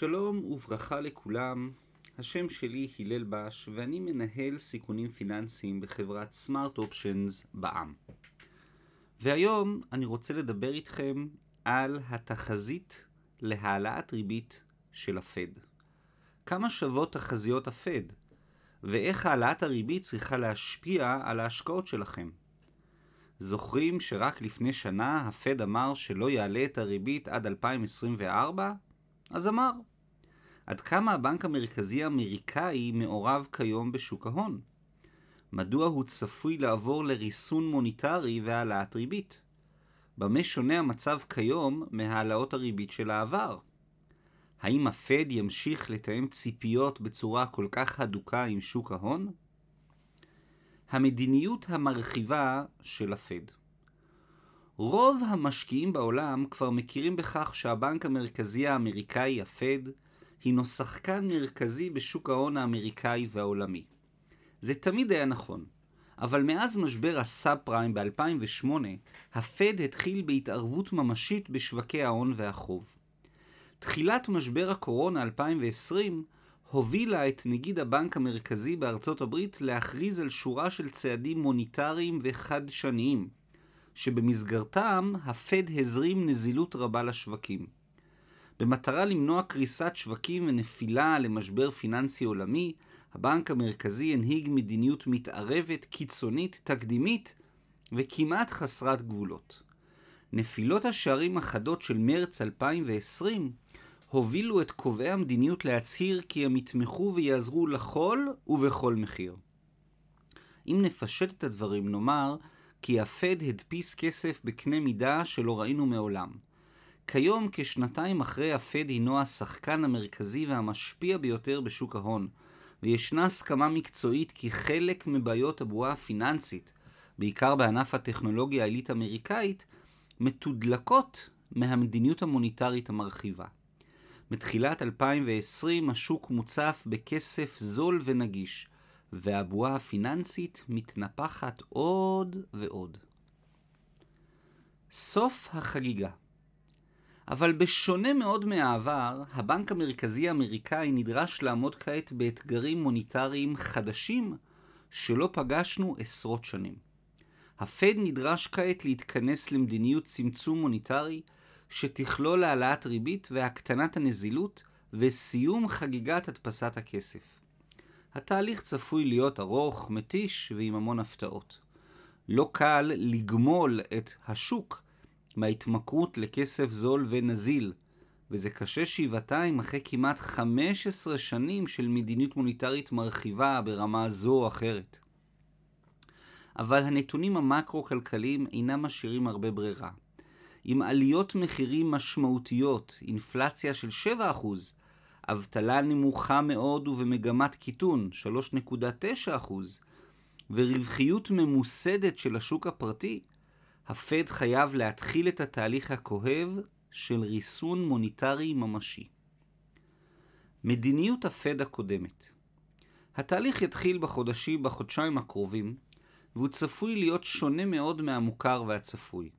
שלום וברכה לכולם, השם שלי הלל בש ואני מנהל סיכונים פיננסיים בחברת סמארט אופשנס בע"מ. והיום אני רוצה לדבר איתכם על התחזית להעלאת ריבית של הפד. כמה שוות תחזיות הפד, ואיך העלאת הריבית צריכה להשפיע על ההשקעות שלכם. זוכרים שרק לפני שנה הפד אמר שלא יעלה את הריבית עד 2024? אז אמר. עד כמה הבנק המרכזי האמריקאי מעורב כיום בשוק ההון? מדוע הוא צפוי לעבור לריסון מוניטרי והעלאת ריבית? במה שונה המצב כיום מהעלאות הריבית של העבר? האם הפד ימשיך לתאם ציפיות בצורה כל כך הדוקה עם שוק ההון? המדיניות המרחיבה של הפד רוב המשקיעים בעולם כבר מכירים בכך שהבנק המרכזי האמריקאי, הפד, הינו שחקן מרכזי בשוק ההון האמריקאי והעולמי. זה תמיד היה נכון, אבל מאז משבר הסאב פריים ב-2008, הפד התחיל בהתערבות ממשית בשווקי ההון והחוב. תחילת משבר הקורונה 2020 הובילה את נגיד הבנק המרכזי בארצות הברית להכריז על שורה של צעדים מוניטריים וחדשניים, שבמסגרתם הפד הזרים נזילות רבה לשווקים. במטרה למנוע קריסת שווקים ונפילה למשבר פיננסי עולמי, הבנק המרכזי הנהיג מדיניות מתערבת, קיצונית, תקדימית וכמעט חסרת גבולות. נפילות השערים החדות של מרץ 2020 הובילו את קובעי המדיניות להצהיר כי הם יתמכו ויעזרו לכל ובכל מחיר. אם נפשט את הדברים נאמר כי הפד הדפיס כסף בקנה מידה שלא ראינו מעולם. כיום, כשנתיים אחרי הפד הינו השחקן המרכזי והמשפיע ביותר בשוק ההון, וישנה הסכמה מקצועית כי חלק מבעיות הבועה הפיננסית, בעיקר בענף הטכנולוגיה העילית אמריקאית, מתודלקות מהמדיניות המוניטרית המרחיבה. מתחילת 2020 השוק מוצף בכסף זול ונגיש, והבועה הפיננסית מתנפחת עוד ועוד. סוף החגיגה אבל בשונה מאוד מהעבר, הבנק המרכזי האמריקאי נדרש לעמוד כעת באתגרים מוניטריים חדשים שלא פגשנו עשרות שנים. הפד נדרש כעת להתכנס למדיניות צמצום מוניטרי שתכלול העלאת ריבית והקטנת הנזילות וסיום חגיגת הדפסת הכסף. התהליך צפוי להיות ארוך, מתיש ועם המון הפתעות. לא קל לגמול את השוק מההתמכרות לכסף זול ונזיל, וזה קשה שבעתיים אחרי כמעט 15 שנים של מדיניות מוניטרית מרחיבה ברמה זו או אחרת. אבל הנתונים המקרו-כלכליים אינם משאירים הרבה ברירה. עם עליות מחירים משמעותיות, אינפלציה של 7%, אבטלה נמוכה מאוד ובמגמת קיטון, 3.9%, ורווחיות ממוסדת של השוק הפרטי, הפד חייב להתחיל את התהליך הכואב של ריסון מוניטרי ממשי. מדיניות הפד הקודמת התהליך יתחיל בחודשים, בחודשיים הקרובים, והוא צפוי להיות שונה מאוד מהמוכר והצפוי.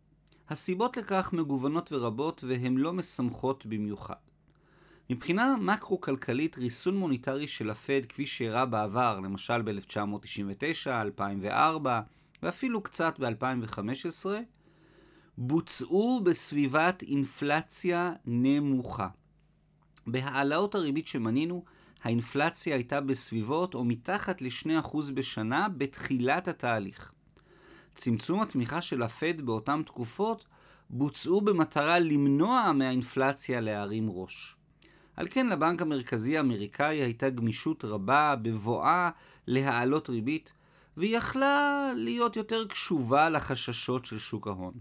הסיבות לכך מגוונות ורבות והן לא משמחות במיוחד. מבחינה מקרו-כלכלית, ריסון מוניטרי של הפד כפי שאירע בעבר, למשל ב-1999, 2004 ואפילו קצת ב-2015, בוצעו בסביבת אינפלציה נמוכה. בהעלאות הריבית שמנינו, האינפלציה הייתה בסביבות או מתחת ל-2% בשנה בתחילת התהליך. צמצום התמיכה של הפד באותן תקופות בוצעו במטרה למנוע מהאינפלציה להרים ראש. על כן לבנק המרכזי האמריקאי הייתה גמישות רבה בבואה להעלות ריבית, והיא יכלה להיות יותר קשובה לחששות של שוק ההון.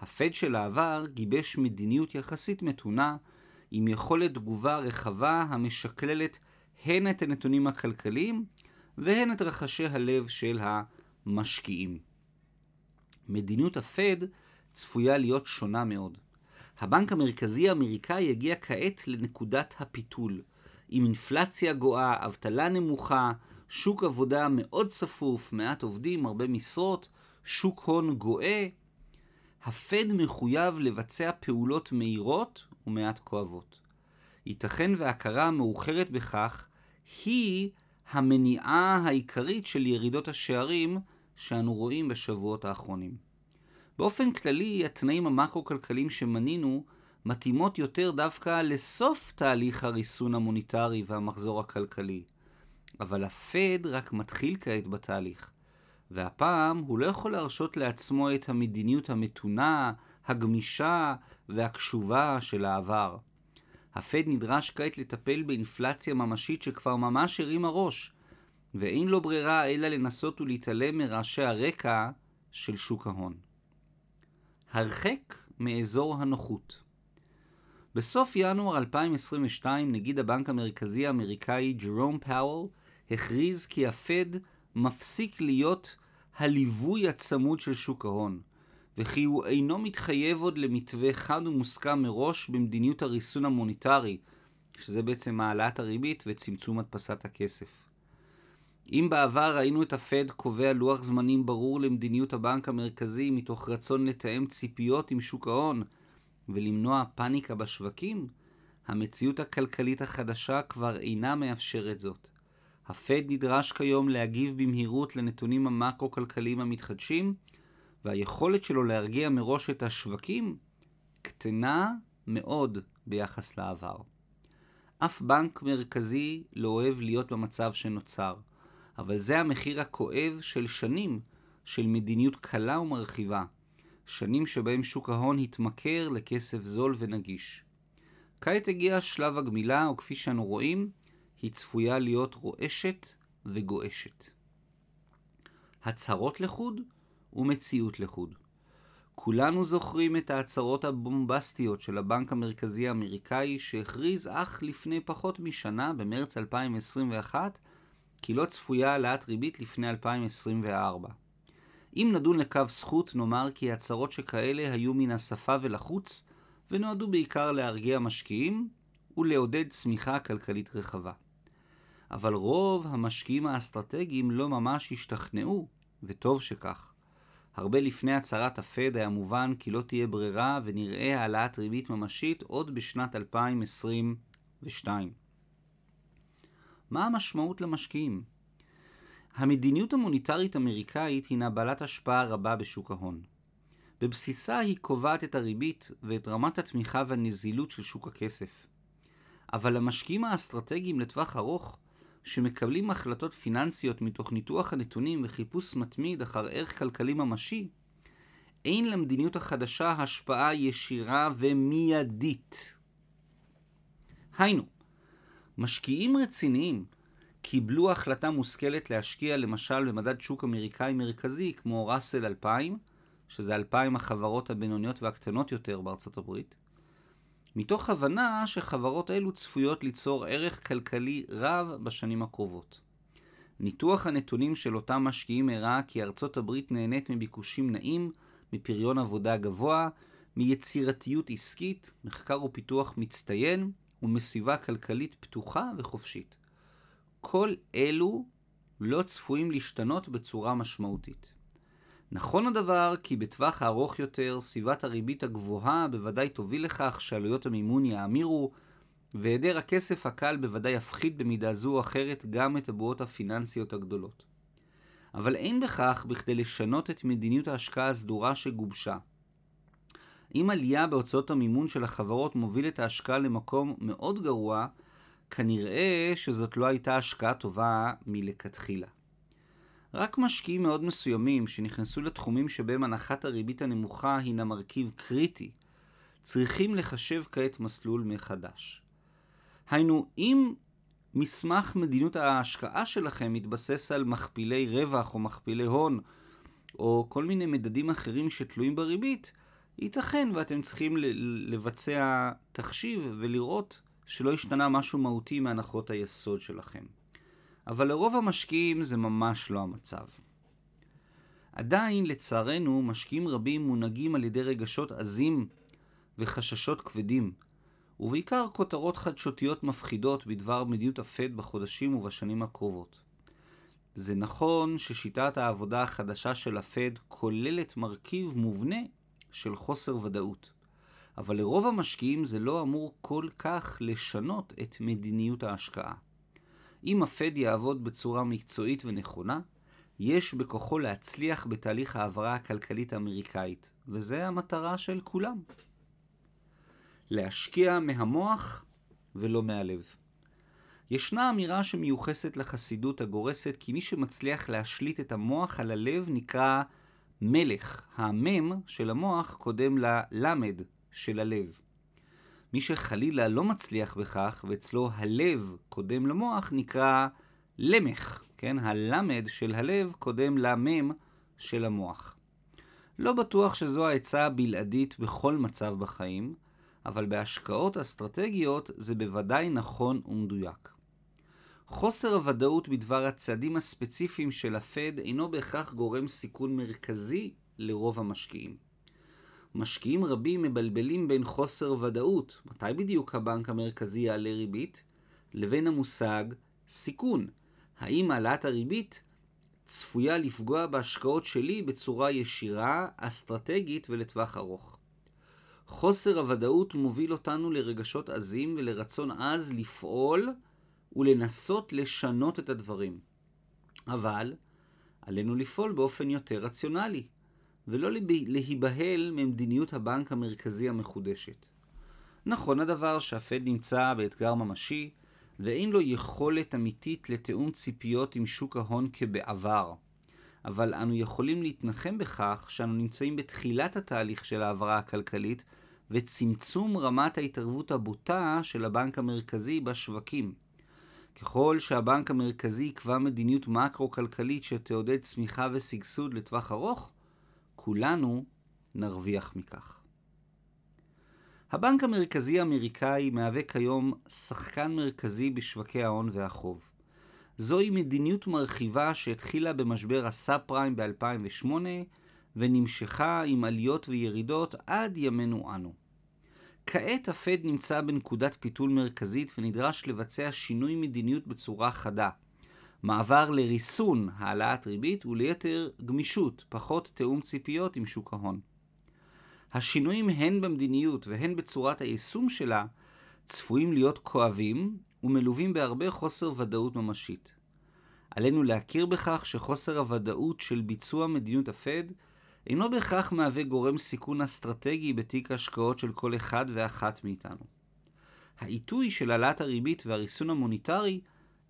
הפד של העבר גיבש מדיניות יחסית מתונה, עם יכולת תגובה רחבה המשקללת הן את הנתונים הכלכליים והן את רחשי הלב של המשקיעים. מדיניות הפד צפויה להיות שונה מאוד. הבנק המרכזי האמריקאי הגיע כעת לנקודת הפיתול, עם אינפלציה גואה, אבטלה נמוכה, שוק עבודה מאוד צפוף, מעט עובדים, הרבה משרות, שוק הון גואה. הפד מחויב לבצע פעולות מהירות ומעט כואבות. ייתכן וההכרה המאוחרת בכך היא המניעה העיקרית של ירידות השערים שאנו רואים בשבועות האחרונים. באופן כללי, התנאים המקרו-כלכליים שמנינו מתאימות יותר דווקא לסוף תהליך הריסון המוניטרי והמחזור הכלכלי. אבל הפד רק מתחיל כעת בתהליך, והפעם הוא לא יכול להרשות לעצמו את המדיניות המתונה, הגמישה והקשובה של העבר. הפד נדרש כעת לטפל באינפלציה ממשית שכבר ממש הרימה ראש, ואין לו ברירה אלא לנסות ולהתעלם מרעשי הרקע של שוק ההון. הרחק מאזור הנוחות בסוף ינואר 2022 נגיד הבנק המרכזי האמריקאי ג'רום פאוול הכריז כי הפד מפסיק להיות הליווי הצמוד של שוק ההון, וכי הוא אינו מתחייב עוד למתווה חד ומוסכם מראש במדיניות הריסון המוניטרי, שזה בעצם העלאת הריבית וצמצום הדפסת הכסף. אם בעבר ראינו את הפד קובע לוח זמנים ברור למדיניות הבנק המרכזי מתוך רצון לתאם ציפיות עם שוק ההון ולמנוע פאניקה בשווקים, המציאות הכלכלית החדשה כבר אינה מאפשרת זאת. הפד נדרש כיום להגיב במהירות לנתונים המקרו-כלכליים המתחדשים, והיכולת שלו להרגיע מראש את השווקים קטנה מאוד ביחס לעבר. אף בנק מרכזי לא אוהב להיות במצב שנוצר, אבל זה המחיר הכואב של שנים של מדיניות קלה ומרחיבה, שנים שבהם שוק ההון התמכר לכסף זול ונגיש. כעת הגיע שלב הגמילה, וכפי שאנו רואים, היא צפויה להיות רועשת וגועשת. הצהרות לחוד ומציאות לחוד. כולנו זוכרים את ההצהרות הבומבסטיות של הבנק המרכזי האמריקאי שהכריז אך לפני פחות משנה, במרץ 2021, כי לא צפויה העלאת ריבית לפני 2024. אם נדון לקו זכות, נאמר כי הצהרות שכאלה היו מן השפה ולחוץ, ונועדו בעיקר להרגיע משקיעים ולעודד צמיחה כלכלית רחבה. אבל רוב המשקיעים האסטרטגיים לא ממש השתכנעו, וטוב שכך. הרבה לפני הצהרת הפד היה מובן כי לא תהיה ברירה ונראה העלאת ריבית ממשית עוד בשנת 2022. מה המשמעות למשקיעים? המדיניות המוניטרית אמריקאית הינה בעלת השפעה רבה בשוק ההון. בבסיסה היא קובעת את הריבית ואת רמת התמיכה והנזילות של שוק הכסף. אבל המשקיעים האסטרטגיים לטווח ארוך שמקבלים החלטות פיננסיות מתוך ניתוח הנתונים וחיפוש מתמיד אחר ערך כלכלי ממשי, אין למדיניות החדשה השפעה ישירה ומיידית. היינו, משקיעים רציניים קיבלו החלטה מושכלת להשקיע למשל במדד שוק אמריקאי מרכזי כמו ראסל 2000, שזה 2,000 החברות הבינוניות והקטנות יותר בארצות הברית, מתוך הבנה שחברות אלו צפויות ליצור ערך כלכלי רב בשנים הקרובות. ניתוח הנתונים של אותם משקיעים הראה כי ארצות הברית נהנית מביקושים נעים, מפריון עבודה גבוה, מיצירתיות עסקית, מחקר ופיתוח מצטיין ומסביבה כלכלית פתוחה וחופשית. כל אלו לא צפויים להשתנות בצורה משמעותית. נכון הדבר כי בטווח הארוך יותר סביבת הריבית הגבוהה בוודאי תוביל לכך שעלויות המימון יאמירו, והיעדר הכסף הקל בוודאי יפחית במידה זו או אחרת גם את הבועות הפיננסיות הגדולות. אבל אין בכך בכדי לשנות את מדיניות ההשקעה הסדורה שגובשה. אם עלייה בהוצאות המימון של החברות מוביל את ההשקעה למקום מאוד גרוע, כנראה שזאת לא הייתה השקעה טובה מלכתחילה. רק משקיעים מאוד מסוימים שנכנסו לתחומים שבהם הנחת הריבית הנמוכה הינה מרכיב קריטי, צריכים לחשב כעת מסלול מחדש. היינו, אם מסמך מדיניות ההשקעה שלכם מתבסס על מכפילי רווח או מכפילי הון, או כל מיני מדדים אחרים שתלויים בריבית, ייתכן ואתם צריכים לבצע תחשיב ולראות שלא השתנה משהו מהותי מהנחות היסוד שלכם. אבל לרוב המשקיעים זה ממש לא המצב. עדיין, לצערנו, משקיעים רבים מונהגים על ידי רגשות עזים וחששות כבדים, ובעיקר כותרות חדשותיות מפחידות בדבר מדיניות הפד בחודשים ובשנים הקרובות. זה נכון ששיטת העבודה החדשה של הפד כוללת מרכיב מובנה של חוסר ודאות, אבל לרוב המשקיעים זה לא אמור כל כך לשנות את מדיניות ההשקעה. אם הפד יעבוד בצורה מקצועית ונכונה, יש בכוחו להצליח בתהליך ההעברה הכלכלית האמריקאית, וזה המטרה של כולם. להשקיע מהמוח ולא מהלב. ישנה אמירה שמיוחסת לחסידות הגורסת כי מי שמצליח להשליט את המוח על הלב נקרא מלך. המם של המוח קודם ללמד של הלב. מי שחלילה לא מצליח בכך, ואצלו הלב קודם למוח, נקרא למך, כן? הלמד של הלב קודם למם של המוח. לא בטוח שזו העצה הבלעדית בכל מצב בחיים, אבל בהשקעות אסטרטגיות זה בוודאי נכון ומדויק. חוסר הוודאות בדבר הצעדים הספציפיים של הפד אינו בהכרח גורם סיכון מרכזי לרוב המשקיעים. משקיעים רבים מבלבלים בין חוסר ודאות, מתי בדיוק הבנק המרכזי יעלה ריבית, לבין המושג סיכון. האם העלאת הריבית צפויה לפגוע בהשקעות שלי בצורה ישירה, אסטרטגית ולטווח ארוך. חוסר הוודאות מוביל אותנו לרגשות עזים ולרצון עז לפעול ולנסות לשנות את הדברים. אבל עלינו לפעול באופן יותר רציונלי, ולא להיבהל ממדיניות הבנק המרכזי המחודשת. נכון הדבר שהפד נמצא באתגר ממשי, ואין לו יכולת אמיתית לתיאום ציפיות עם שוק ההון כבעבר. אבל אנו יכולים להתנחם בכך שאנו נמצאים בתחילת התהליך של ההעברה הכלכלית וצמצום רמת ההתערבות הבוטה של הבנק המרכזי בשווקים. ככל שהבנק המרכזי יקבע מדיניות מקרו-כלכלית שתעודד צמיחה ושגשוג לטווח ארוך, כולנו נרוויח מכך. הבנק המרכזי האמריקאי מהווה כיום שחקן מרכזי בשווקי ההון והחוב. זוהי מדיניות מרחיבה שהתחילה במשבר הסאב פריים ב-2008 ונמשכה עם עליות וירידות עד ימינו אנו. כעת הפד נמצא בנקודת פיתול מרכזית ונדרש לבצע שינוי מדיניות בצורה חדה. מעבר לריסון העלאת ריבית וליתר גמישות, פחות תיאום ציפיות עם שוק ההון. השינויים הן במדיניות והן בצורת היישום שלה צפויים להיות כואבים ומלווים בהרבה חוסר ודאות ממשית. עלינו להכיר בכך שחוסר הוודאות של ביצוע מדיניות הפד אינו בהכרח מהווה גורם סיכון אסטרטגי בתיק ההשקעות של כל אחד ואחת מאיתנו. העיתוי של העלאת הריבית והריסון המוניטרי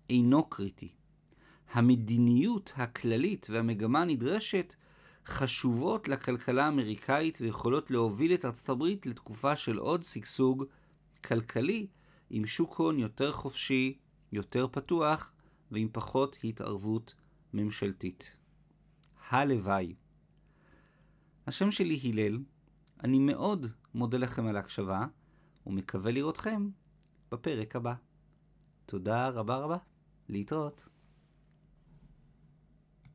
אינו קריטי. המדיניות הכללית והמגמה הנדרשת חשובות לכלכלה האמריקאית ויכולות להוביל את ארצות הברית לתקופה של עוד שגשוג כלכלי עם שוק הון יותר חופשי, יותר פתוח ועם פחות התערבות ממשלתית. הלוואי. השם שלי הלל, אני מאוד מודה לכם על ההקשבה ומקווה לראותכם בפרק הבא. תודה רבה רבה, להתראות.